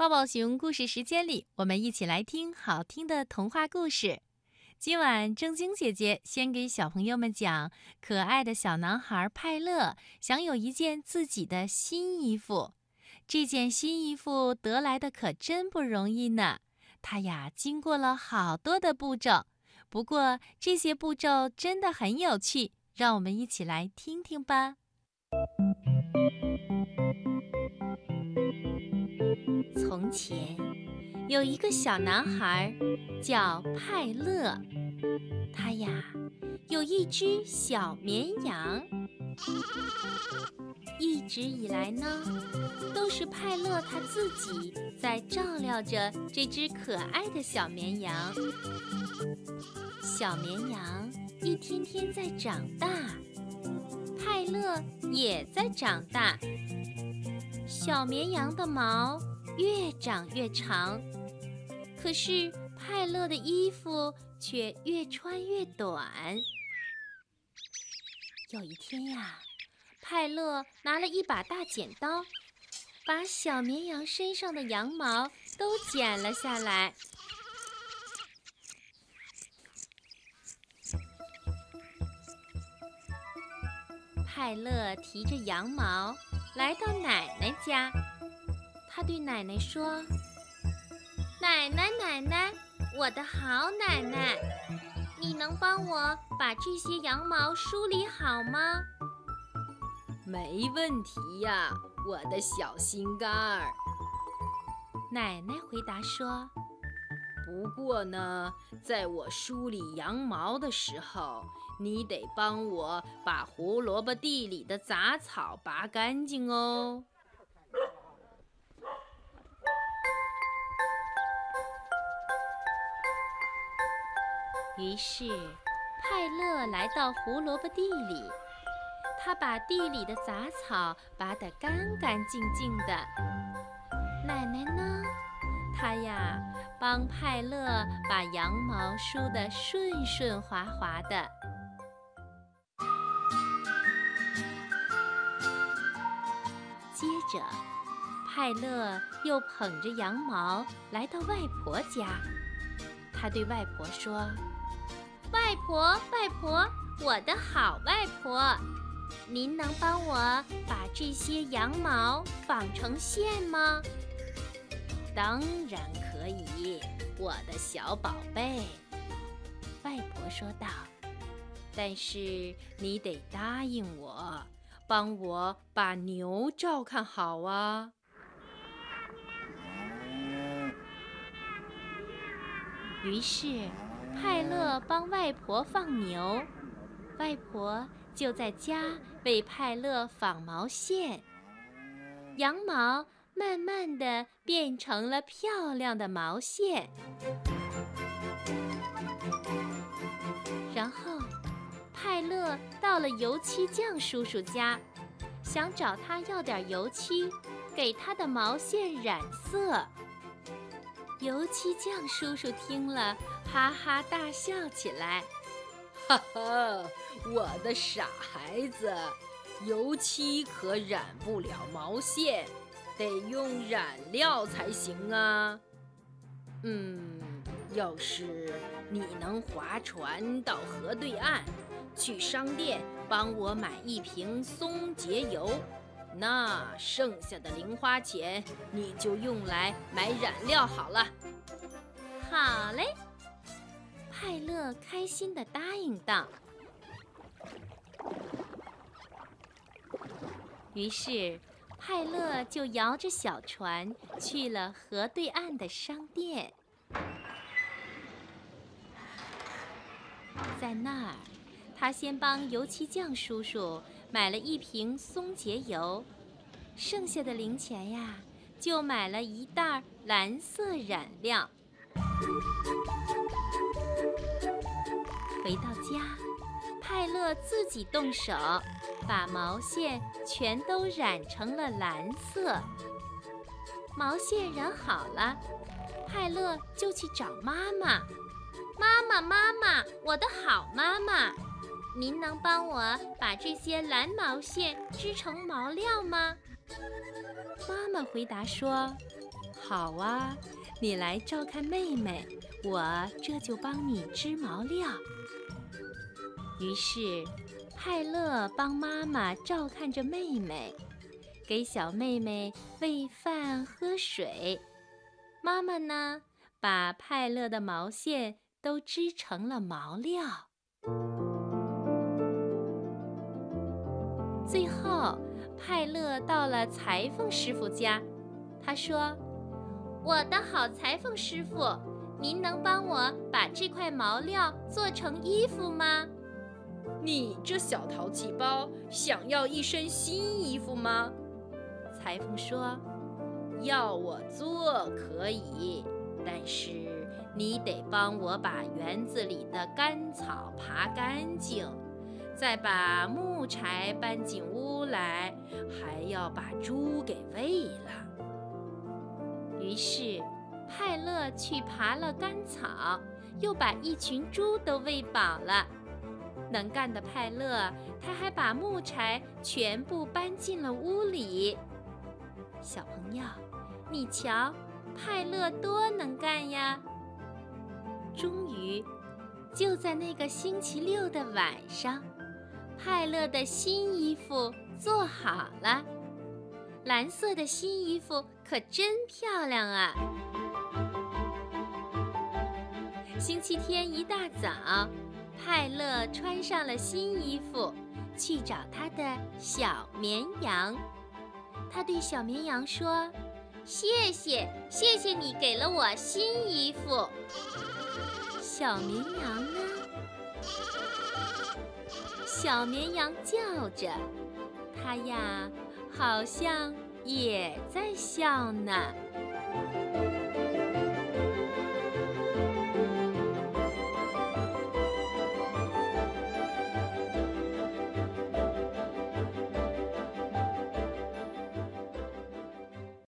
抱抱熊故事时间里，我们一起来听好听的童话故事。今晚正晶姐姐先给小朋友们讲：可爱的小男孩派乐想有一件自己的新衣服，这件新衣服得来的可真不容易呢。他呀，经过了好多的步骤，不过这些步骤真的很有趣，让我们一起来听听吧。从前有一个小男孩，叫派乐。他呀有一只小绵羊。一直以来呢，都是派乐他自己在照料着这只可爱的小绵羊。小绵羊一天天在长大，派乐也在长大。小绵羊的毛。越长越长，可是派乐的衣服却越穿越短。有一天呀，派乐拿了一把大剪刀，把小绵羊身上的羊毛都剪了下来。派乐提着羊毛来到奶奶家。他对奶奶说：“奶奶，奶奶，我的好奶奶，你能帮我把这些羊毛梳理好吗？”“没问题呀，我的小心肝儿。”奶奶回答说。“不过呢，在我梳理羊毛的时候，你得帮我把胡萝卜地里的杂草拔干净哦。”于是，派乐来到胡萝卜地里，他把地里的杂草拔得干干净净的。奶奶呢？她呀，帮派乐把羊毛梳得顺顺滑滑的。接着，派乐又捧着羊毛来到外婆家，他对外婆说。外婆，外婆，我的好外婆，您能帮我把这些羊毛纺成线吗？当然可以，我的小宝贝。外婆说道。但是你得答应我，帮我把牛照看好啊。于是。派乐帮外婆放牛，外婆就在家为派乐纺毛线。羊毛慢慢的变成了漂亮的毛线。然后，派乐到了油漆匠叔叔家，想找他要点油漆，给他的毛线染色。油漆匠叔叔听了。哈哈大笑起来，哈哈！我的傻孩子，油漆可染不了毛线，得用染料才行啊。嗯，要是你能划船到河对岸，去商店帮我买一瓶松节油，那剩下的零花钱你就用来买染料好了。好嘞。派乐开心的答应道。于是，派乐就摇着小船去了河对岸的商店。在那儿，他先帮油漆匠叔叔买了一瓶松节油，剩下的零钱呀，就买了一袋蓝色染料。回到家，派乐自己动手，把毛线全都染成了蓝色。毛线染好了，派乐就去找妈妈。妈妈，妈妈，我的好妈妈，您能帮我把这些蓝毛线织成毛料吗？妈妈回答说：“好啊，你来照看妹妹，我这就帮你织毛料。”于是，派乐帮妈妈照看着妹妹，给小妹妹喂饭喝水。妈妈呢，把派乐的毛线都织成了毛料。最后，派乐到了裁缝师傅家，他说：“我的好裁缝师傅，您能帮我把这块毛料做成衣服吗？”你这小淘气包，想要一身新衣服吗？裁缝说：“要我做可以，但是你得帮我把园子里的干草爬干净，再把木柴搬进屋来，还要把猪给喂了。”于是，派乐去爬了干草，又把一群猪都喂饱了。能干的派乐，他还把木柴全部搬进了屋里。小朋友，你瞧，派乐多能干呀！终于，就在那个星期六的晚上，派乐的新衣服做好了。蓝色的新衣服可真漂亮啊！星期天一大早。派乐穿上了新衣服，去找他的小绵羊。他对小绵羊说：“谢谢，谢谢你给了我新衣服。”小绵羊呢？小绵羊叫着，它呀，好像也在笑呢。